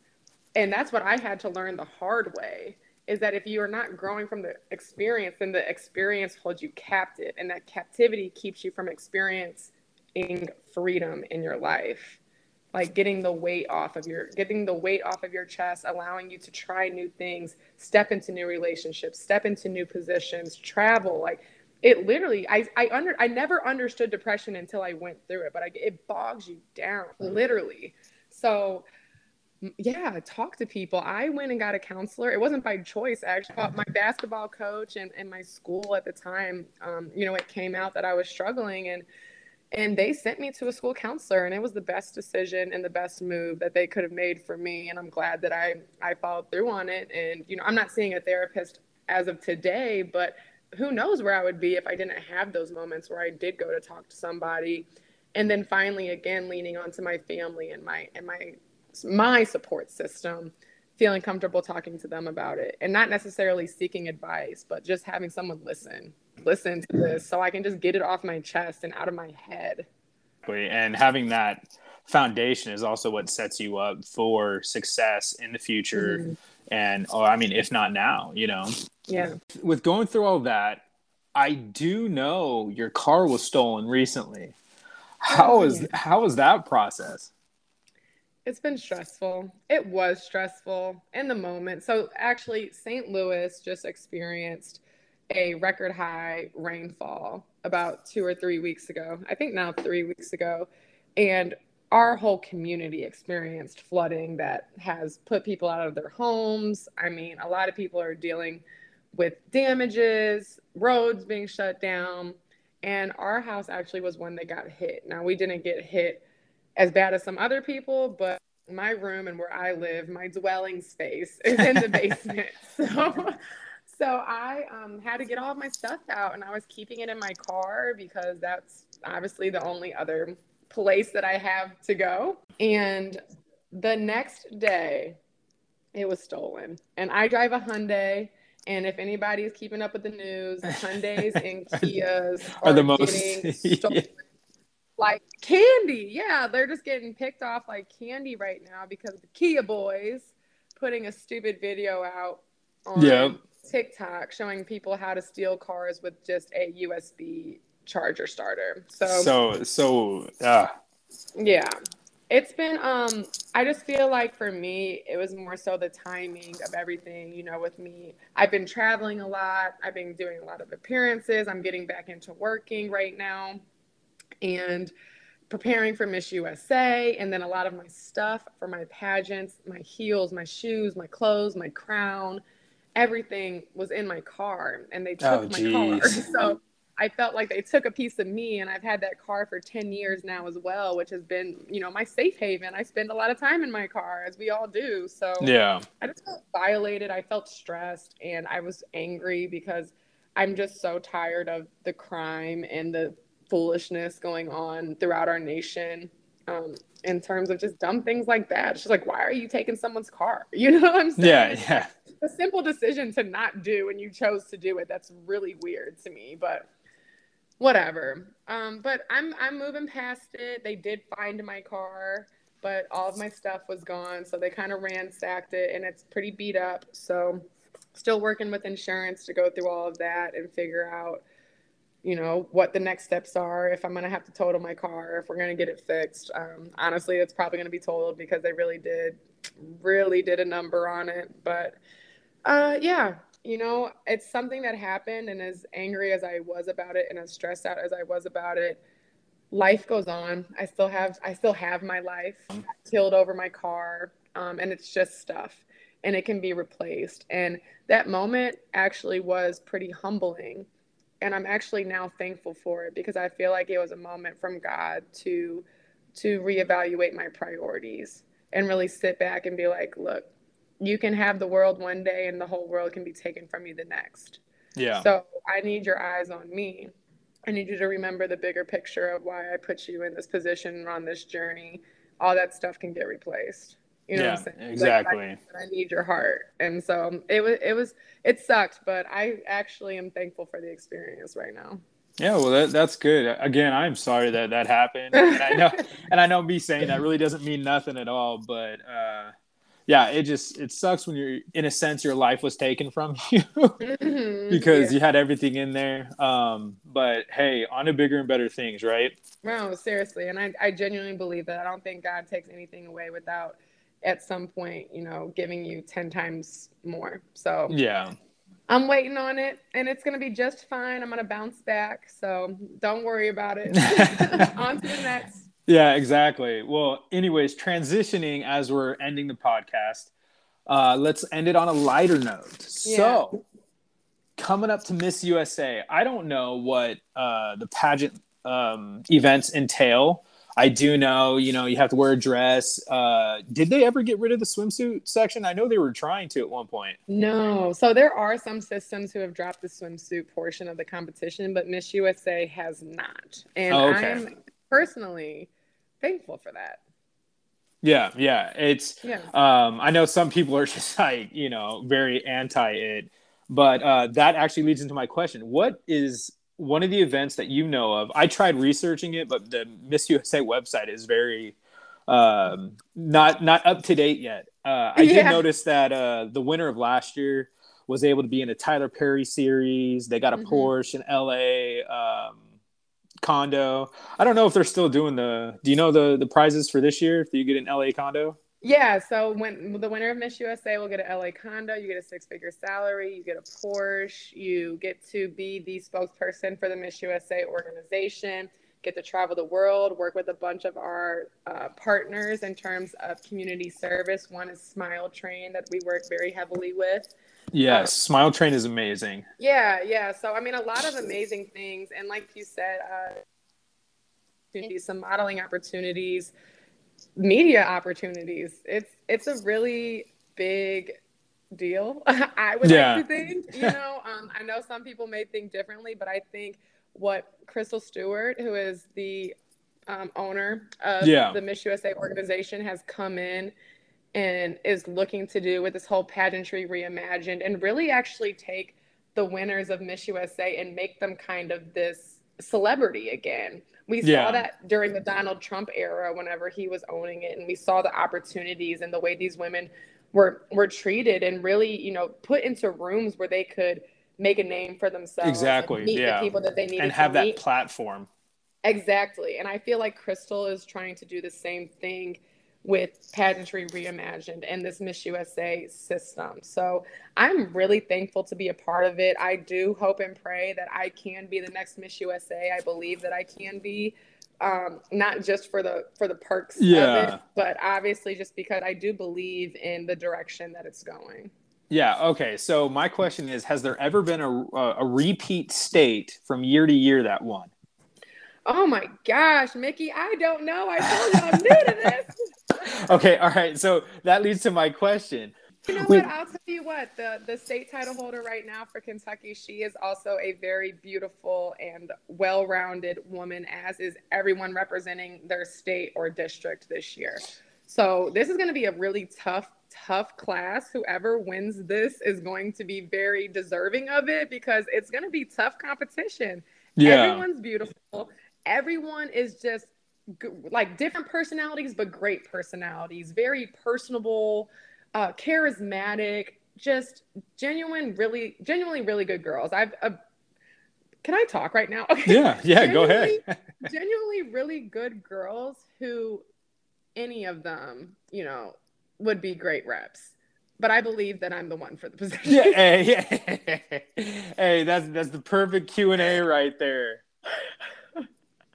And that's what I had to learn the hard way is that if you are not growing from the experience, then the experience holds you captive, and that captivity keeps you from experiencing freedom in your life. Like getting the weight off of your getting the weight off of your chest allowing you to try new things step into new relationships step into new positions travel. Like it literally i i under i never understood depression until i went through it but I, it bogs you down mm-hmm. literally. So yeah talk to people. I went and got a counselor. It wasn't by choice. Actually my basketball coach and, and my school at the time um, you know it came out that i was struggling and and they sent me to a school counselor and it was the best decision and the best move that they could have made for me and i'm glad that i i followed through on it and you know i'm not seeing a therapist as of today but who knows where i would be if i didn't have those moments where i did go to talk to somebody and then finally again leaning onto my family and my and my my support system feeling comfortable talking to them about it and not necessarily seeking advice but just having someone listen listen to this so I can just get it off my chest and out of my head. And having that foundation is also what sets you up for success in the future. Mm-hmm. And, oh, I mean, if not now, you know? Yeah. With going through all that, I do know your car was stolen recently. How was yeah. how was that process? It's been stressful. It was stressful in the moment. So actually, St. Louis just experienced a record high rainfall about two or three weeks ago. I think now three weeks ago. And our whole community experienced flooding that has put people out of their homes. I mean, a lot of people are dealing with damages, roads being shut down. And our house actually was one that got hit. Now, we didn't get hit as bad as some other people, but my room and where I live, my dwelling space is in the basement. So so I um, had to get all of my stuff out, and I was keeping it in my car because that's obviously the only other place that I have to go. And the next day, it was stolen. And I drive a Hyundai. And if anybody is keeping up with the news, Hyundais and Kias are, are the most yeah. like candy. Yeah, they're just getting picked off like candy right now because the Kia boys putting a stupid video out on yeah. TikTok showing people how to steal cars with just a USB charger starter. So so so uh yeah. It's been um I just feel like for me it was more so the timing of everything, you know, with me. I've been traveling a lot. I've been doing a lot of appearances. I'm getting back into working right now and preparing for Miss USA and then a lot of my stuff for my pageants, my heels, my shoes, my clothes, my crown, everything was in my car and they took oh, my car. So I felt like they took a piece of me and I've had that car for 10 years now as well, which has been, you know, my safe haven. I spend a lot of time in my car as we all do. So yeah, I just felt violated. I felt stressed and I was angry because I'm just so tired of the crime and the foolishness going on throughout our nation. Um, in terms of just dumb things like that. It's just like, why are you taking someone's car? You know what I'm saying? Yeah, yeah. a simple decision to not do and you chose to do it. That's really weird to me, but whatever. Um, but I'm I'm moving past it. They did find my car, but all of my stuff was gone, so they kind of ransacked it and it's pretty beat up. So still working with insurance to go through all of that and figure out you know what the next steps are if i'm going to have to total my car if we're going to get it fixed. Um, honestly it's probably going to be totaled because they really did really did a number on it. But uh, yeah you know it's something that happened and as angry as i was about it and as stressed out as i was about it life goes on. I still have i still have my life killed over my car um, and it's just stuff and it can be replaced. And that moment actually was pretty humbling and I'm actually now thankful for it because I feel like it was a moment from God to to reevaluate my priorities and really sit back and be like, look, you can have the world one day and the whole world can be taken from you the next. Yeah. So I need your eyes on me. I need you to remember the bigger picture of why I put you in this position on this journey. All that stuff can get replaced. You know yeah, what I'm saying? Exactly. Like, I, I, need your heart. And so it was it was it sucked, but I actually am thankful for the experience right now. Yeah, well, that, that's good. Again, I'm sorry that that happened, and I know, and I know me saying that really doesn't mean nothing at all. But uh, yeah, it just it sucks when you're in a sense your life was taken from you mm-hmm. because yeah. you had everything in there. Um, but hey, on to bigger and better things, right? No, seriously, and I I genuinely believe that. I don't think God takes anything away without at some point, you know, giving you 10 times more. So, yeah. I'm waiting on it and it's going to be just fine. I'm going to bounce back. So, don't worry about it. on to the next. Yeah, exactly. Well, anyways, transitioning as we're ending the podcast, uh, let's end it on a lighter note. Yeah. So, coming up to Miss USA, I don't know what uh, the pageant um, events entail I do know, you know, you have to wear a dress. Uh, did they ever get rid of the swimsuit section? I know they were trying to at one point. No. So there are some systems who have dropped the swimsuit portion of the competition, but Miss USA has not. And oh, okay. I'm personally thankful for that. Yeah, yeah. It's yeah. um I know some people are just like, you know, very anti it, but uh that actually leads into my question. What is one of the events that you know of, I tried researching it, but the Miss USA website is very um, not not up to date yet. Uh, I yeah. did notice that uh, the winner of last year was able to be in a Tyler Perry series. They got a mm-hmm. Porsche in LA um, condo. I don't know if they're still doing the. Do you know the the prizes for this year? If you get an LA condo. Yeah, so when the winner of Miss USA will get an LA condo, you get a six figure salary, you get a Porsche, you get to be the spokesperson for the Miss USA organization, get to travel the world, work with a bunch of our uh, partners in terms of community service. One is Smile Train that we work very heavily with. Yes, um, Smile Train is amazing. Yeah, yeah. So, I mean, a lot of amazing things. And like you said, uh, some modeling opportunities media opportunities. It's it's a really big deal. I would yeah. like to think, you know, um, I know some people may think differently, but I think what Crystle Stewart, who is the um, owner of yeah. the Miss USA organization, has come in and is looking to do with this whole pageantry reimagined and really actually take the winners of Miss USA and make them kind of this celebrity again. We yeah. saw that during the Donald Trump era whenever he was owning it and we saw the opportunities and the way these women were were treated and really, you know, put into rooms where they could make a name for themselves. Exactly. yeah. people that they needed and have that meet. platform. Exactly. And I feel like Crystle is trying to do the same thing with pageantry reimagined and this Miss USA system. So I'm really thankful to be a part of it. I do hope and pray that I can be the next Miss USA. I believe that I can be. Um, not just for the for the perks yeah. of it, but obviously just because I do believe in the direction that it's going. Yeah. Okay. So my question is: Has there ever been a a repeat state from year to year that won? Oh my gosh, Mickey, I don't know. I told you I'm new to this. okay, all right. So that leads to my question. You know what? I'll tell you what. The the state title holder right now for Kentucky, she is also a very beautiful and well-rounded woman, as is everyone representing their state or district this year. So this is going to be a really tough, tough class. Whoever wins this is going to be very deserving of it because it's going to be tough competition. Yeah. Everyone's beautiful. Everyone is just like different personalities, but great personalities. Very personable uh, charismatic, just genuine, really, genuinely really good girls. I've, uh, can I talk right now? Okay. Yeah, yeah, go ahead. genuinely really good girls who any of them, you know, would be great reps. But I believe that I'm the one for the position. Yeah, hey, hey, that's that's the perfect Q and A right there.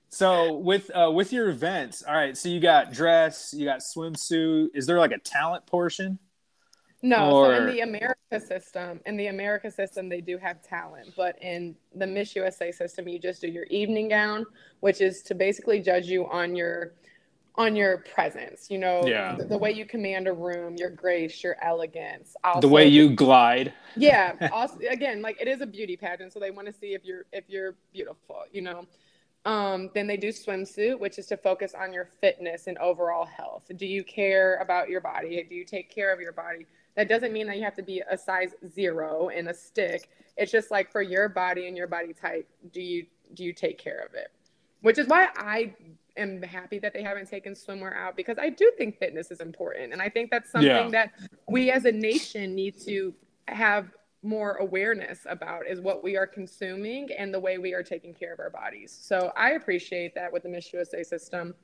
So with uh, with your events, all right. So you got dress, you got swimsuit. Is there like a talent portion? No, or... so in the America system, in the America system, they do have talent, but in the Miss USA system, you just do your evening gown, which is to basically judge you on your on your presence. You know, yeah. the, the way you command a room, your grace, your elegance, also, the way you glide. Yeah. Also, again, like it is a beauty pageant, so they want to see if you're if you're beautiful. You know. Um, then they do swimsuit, which is to focus on your fitness and overall health. Do you care about your body? Do you take care of your body? That doesn't mean that you have to be a size zero in a stick. It's just like for your body and your body type, do you do you take care of it? Which is why I am happy that they haven't taken swimwear out because I do think fitness is important. And I think that's something yeah. that we as a nation need to have more awareness about is what we are consuming and the way we are taking care of our bodies. So I appreciate that with the Miss USA system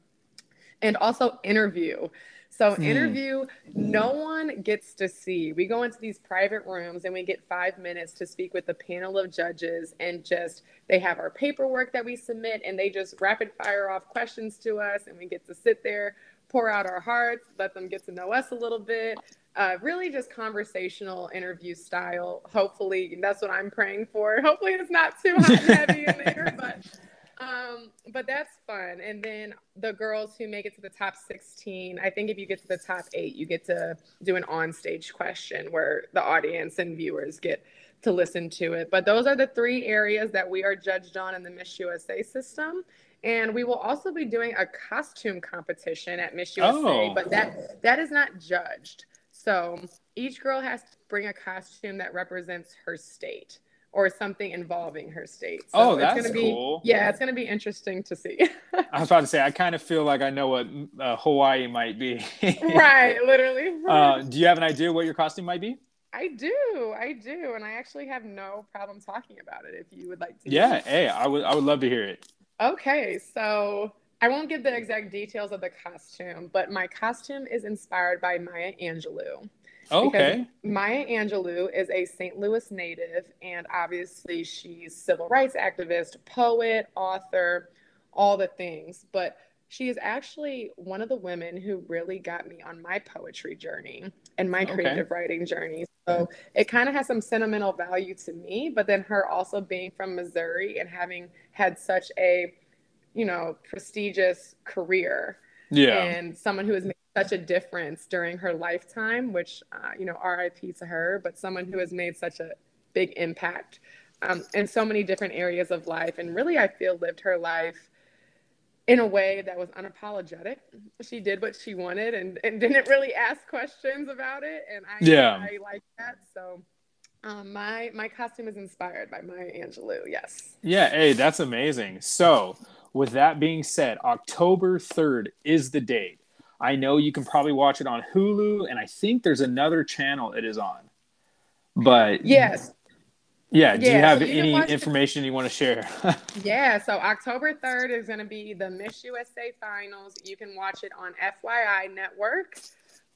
and also interview. So, mm. interview, no one gets to see. We go into these private rooms and we get five minutes to speak with a panel of judges, and just they have our paperwork that we submit, and they just rapid fire off questions to us, and we get to sit there, pour out our hearts, let them get to know us a little bit. Uh, really, just conversational interview style. Hopefully, that's what I'm praying for. Hopefully, it's not too hot and heavy in there, but um, but that's fun. And then the girls who make it to the top 16, I think if you get to the top eight, you get to do an on-stage question where the audience and viewers get to listen to it. But those are the three areas that we are judged on in the Miss USA system. And we will also be doing a costume competition at Miss USA, oh. but that that is not judged. So each girl has to bring a costume that represents her state or something involving her state. So oh, that's it's gonna be, cool. Yeah, it's going to be interesting to see. I was about to say, I kind of feel like I know what uh, Hawaii might be. right, literally. Uh, do you have an idea what your costume might be? I do, I do, and I actually have no problem talking about it. If you would like to. Yeah, hey, I would, I would love to hear it. Okay, so I won't give the exact details of the costume, but my costume is inspired by Maya Angelou. Oh, okay. Maya Angelou is a St. Louis native, and obviously she's civil rights activist, poet, author, all the things. But she is actually one of the women who really got me on my poetry journey and my creative okay. writing journey. So it kind of has some sentimental value to me, but then her also being from Missouri and having had such a, you know, prestigious career. Yeah. And someone who has made such a difference during her lifetime, which, uh, you know, RIP to her, but someone who has made such a big impact um, in so many different areas of life. And really, I feel lived her life in a way that was unapologetic. She did what she wanted and, and didn't really ask questions about it. And I, yeah. I like that. So um, my my costume is inspired by Maya Angelou. Yes. Yeah. Hey, that's amazing. So with that being said, October 3rd is the date. I know you can probably watch it on Hulu, and I think there's another channel it is on. But yes, yeah. Do yeah, you have so you any information it. you want to share? yeah. So October 3rd is going to be the Miss USA Finals. You can watch it on FYI Network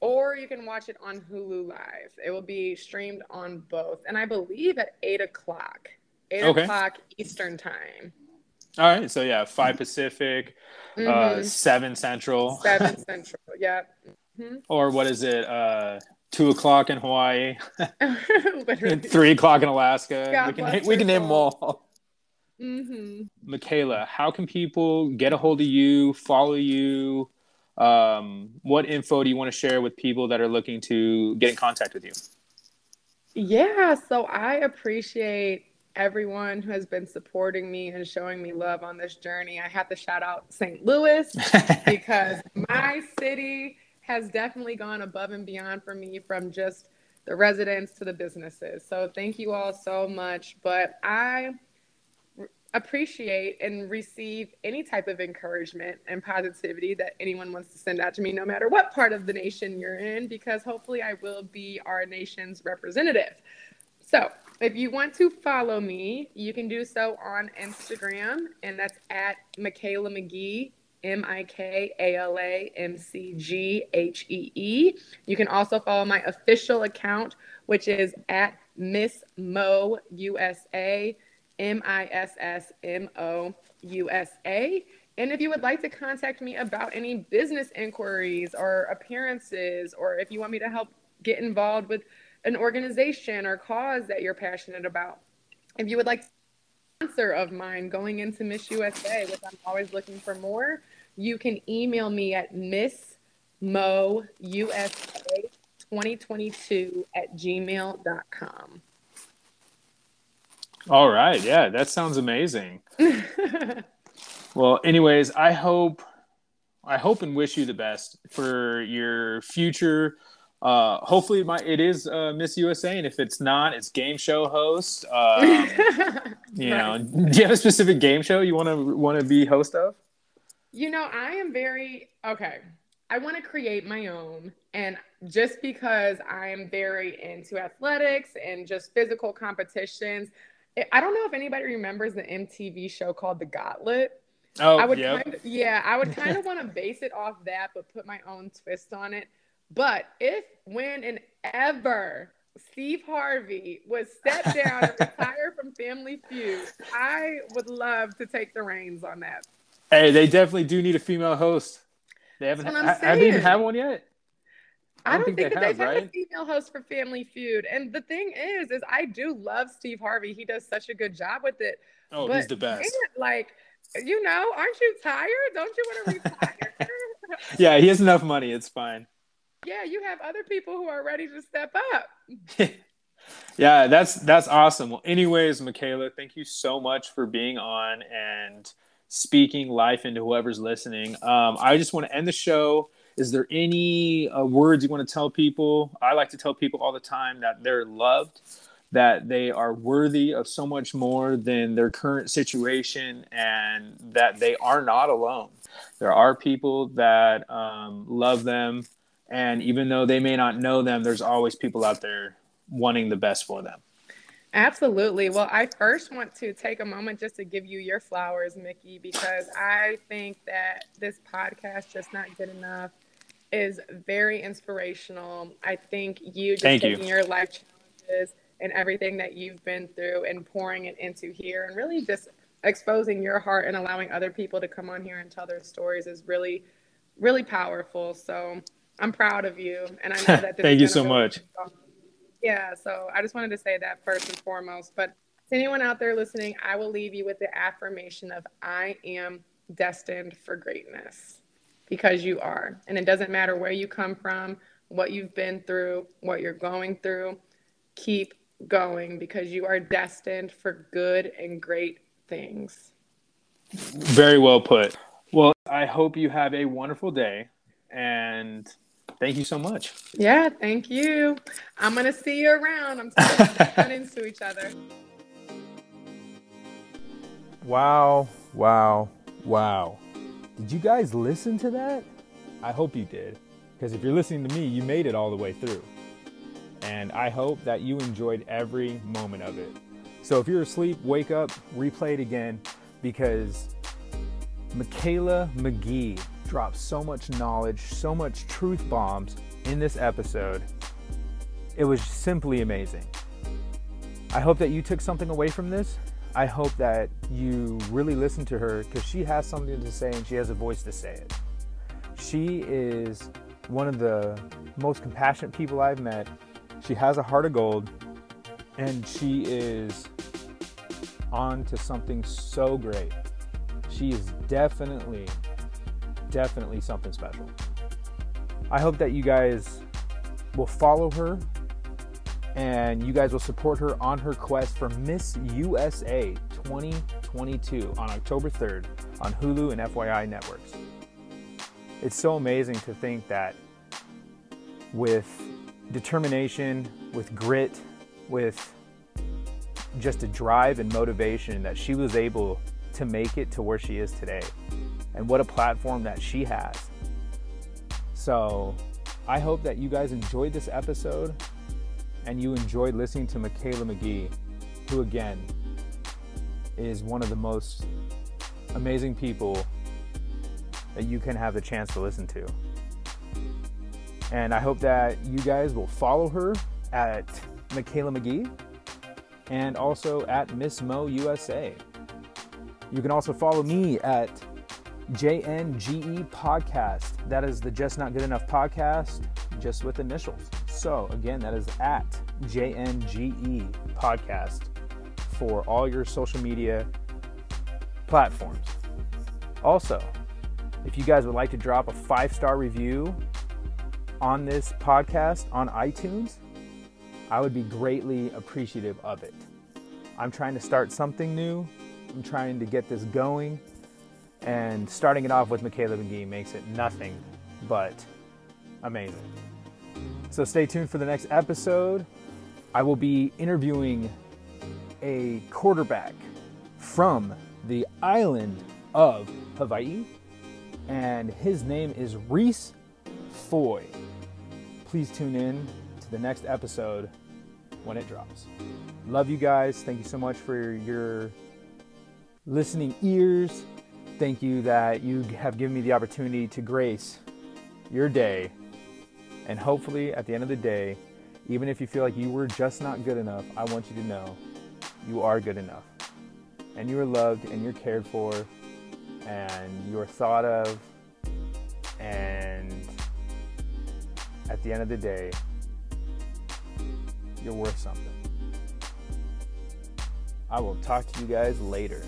or you can watch it on Hulu Live. It will be streamed on both. And I believe at 8 o'clock, 8 okay. o'clock Eastern Time. All right. So, yeah, 5 Pacific, uh, mm-hmm. uh, 7 Central. 7 Central. Yeah. Mm-hmm. Or what is it? Uh, two o'clock in Hawaii, three o'clock in Alaska. God we can we can name them all. Mm-hmm. Mikala, how can people get a hold of you, follow you, um, what info do you want to share with people that are looking to get in contact with you? Yeah, so I appreciate everyone who has been supporting me and showing me love on this journey. I have to shout out St. Louis because my city has definitely gone above and beyond for me from just the residents to the businesses. So thank you all so much. But I appreciate and receive any type of encouragement and positivity that anyone wants to send out to me, no matter what part of the nation you're in, because hopefully I will be our nation's representative. So, if you want to follow me, you can do so on Instagram, and that's at Mikala McGhee, M I K A L A M C G H E E. You can also follow my official account, which is at Miss Mo USA. M I S S M O U S A. And if you would like to contact me about any business inquiries or appearances, or if you want me to help get involved with an organization or cause that you're passionate about, if you would like sponsor of mine going into Miss USA, which I'm always looking for more, you can email me at Miss Mo USA 2022 at gmail.com. All right. Yeah, that sounds amazing. well, anyways, I hope I hope and wish you the best for your future. Uh, hopefully, my it is uh, Miss USA, and if it's not, it's game show host. Um, you know, do you have a specific game show you want to want to be host of? You know, I am very okay. I want to create my own, and just because I am very into athletics and just physical competitions, I don't know if anybody remembers the MTV show called The Gauntlet. Oh, I would yep. kind of, yeah, I would kind of want to base it off that, but put my own twist on it. But if, when, and ever Steve Harvey was step down and retired from Family Feud, I would love to take the reins on that. Hey, they definitely do need a female host. They haven't. Ha- have they even had one yet? I don't, I don't think, think, that they have, they've right? had a female host for Family Feud. And the thing is, is I do love Steve Harvey. He does such a good job with it. Oh, but he's the best. like, you know, aren't you tired? Don't you want to retire? yeah, he has enough money. It's fine. Yeah, you have other people who are ready to step up. yeah, that's that's awesome. Well, anyways, Mikala, thank you so much for being on and speaking life into whoever's listening. Um, I just want to end the show is there any uh, words you want to tell people? I like to tell people all the time that they're loved, that they are worthy of so much more than their current situation, and that they are not alone. There are people that um, love them, and even though they may not know them, there's always people out there wanting the best for them. Absolutely. Well, I first want to take a moment just to give you your flowers, Mickey, because I think that this podcast just not good enough is very inspirational. I think you just Thank taking you. your life challenges and everything that you've been through and pouring it into here and really just exposing your heart and allowing other people to come on here and tell their stories is really, really powerful. So I'm proud of you. And I know that Thank you so much. Yeah. So I just wanted to say that first and foremost. But to anyone out there listening, I will leave you with the affirmation of I am destined for greatness because you are. And it doesn't matter where you come from, what you've been through, what you're going through. Keep going because you are destined for good and great things. Very well put. Well, I hope you have a wonderful day and thank you so much. Yeah, thank you. I'm going to see you around. I'm run into each other. Wow, wow, wow. Did you guys listen to that? I hope you did, because if you're listening to me, you made it all the way through. And I hope that you enjoyed every moment of it. So if you're asleep, wake up, replay it again, because Mikala McGhee dropped so much knowledge, so much truth bombs in this episode. It was simply amazing. I hope that you took something away from this I hope that you really listen to her because she has something to say and she has a voice to say it. She is one of the most compassionate people I've met. She has a heart of gold and she is on to something so great. She is definitely, definitely something special. I hope that you guys will follow her and you guys will support her on her quest for Miss USA 2022 on October 3rd on Hulu and FYI networks. It's so amazing to think that with determination, with grit, with just a drive and motivation that she was able to make it to where she is today. And what a platform that she has. So, I hope that you guys enjoyed this episode and you enjoyed listening to Mikala McGhee, who again is one of the most amazing people that you can have the chance to listen to. And I hope that you guys will follow her at Mikala McGhee and also at Miss Mo USA. You can also follow me at JNGE Podcast. That is the Just Not Good Enough podcast, just with initials. So, again, that is at JNGE Podcast for all your social media platforms. Also, if you guys would like to drop a five star review on this podcast on iTunes, I would be greatly appreciative of it. I'm trying to start something new. I'm trying to get this going. And starting it off with Mikala McGhee makes it nothing but amazing. So stay tuned for the next episode. I will be interviewing a quarterback from the island of Hawaii, and his name is Reese Foy. Please tune in to the next episode when it drops. Love you guys. Thank you so much for your listening ears. Thank you that you have given me the opportunity to grace your day. And hopefully, at the end of the day, even if you feel like you were just not good enough, I want you to know you are good enough. And you are loved and you're cared for and you're thought of. And at the end of the day, you're worth something. I will talk to you guys later.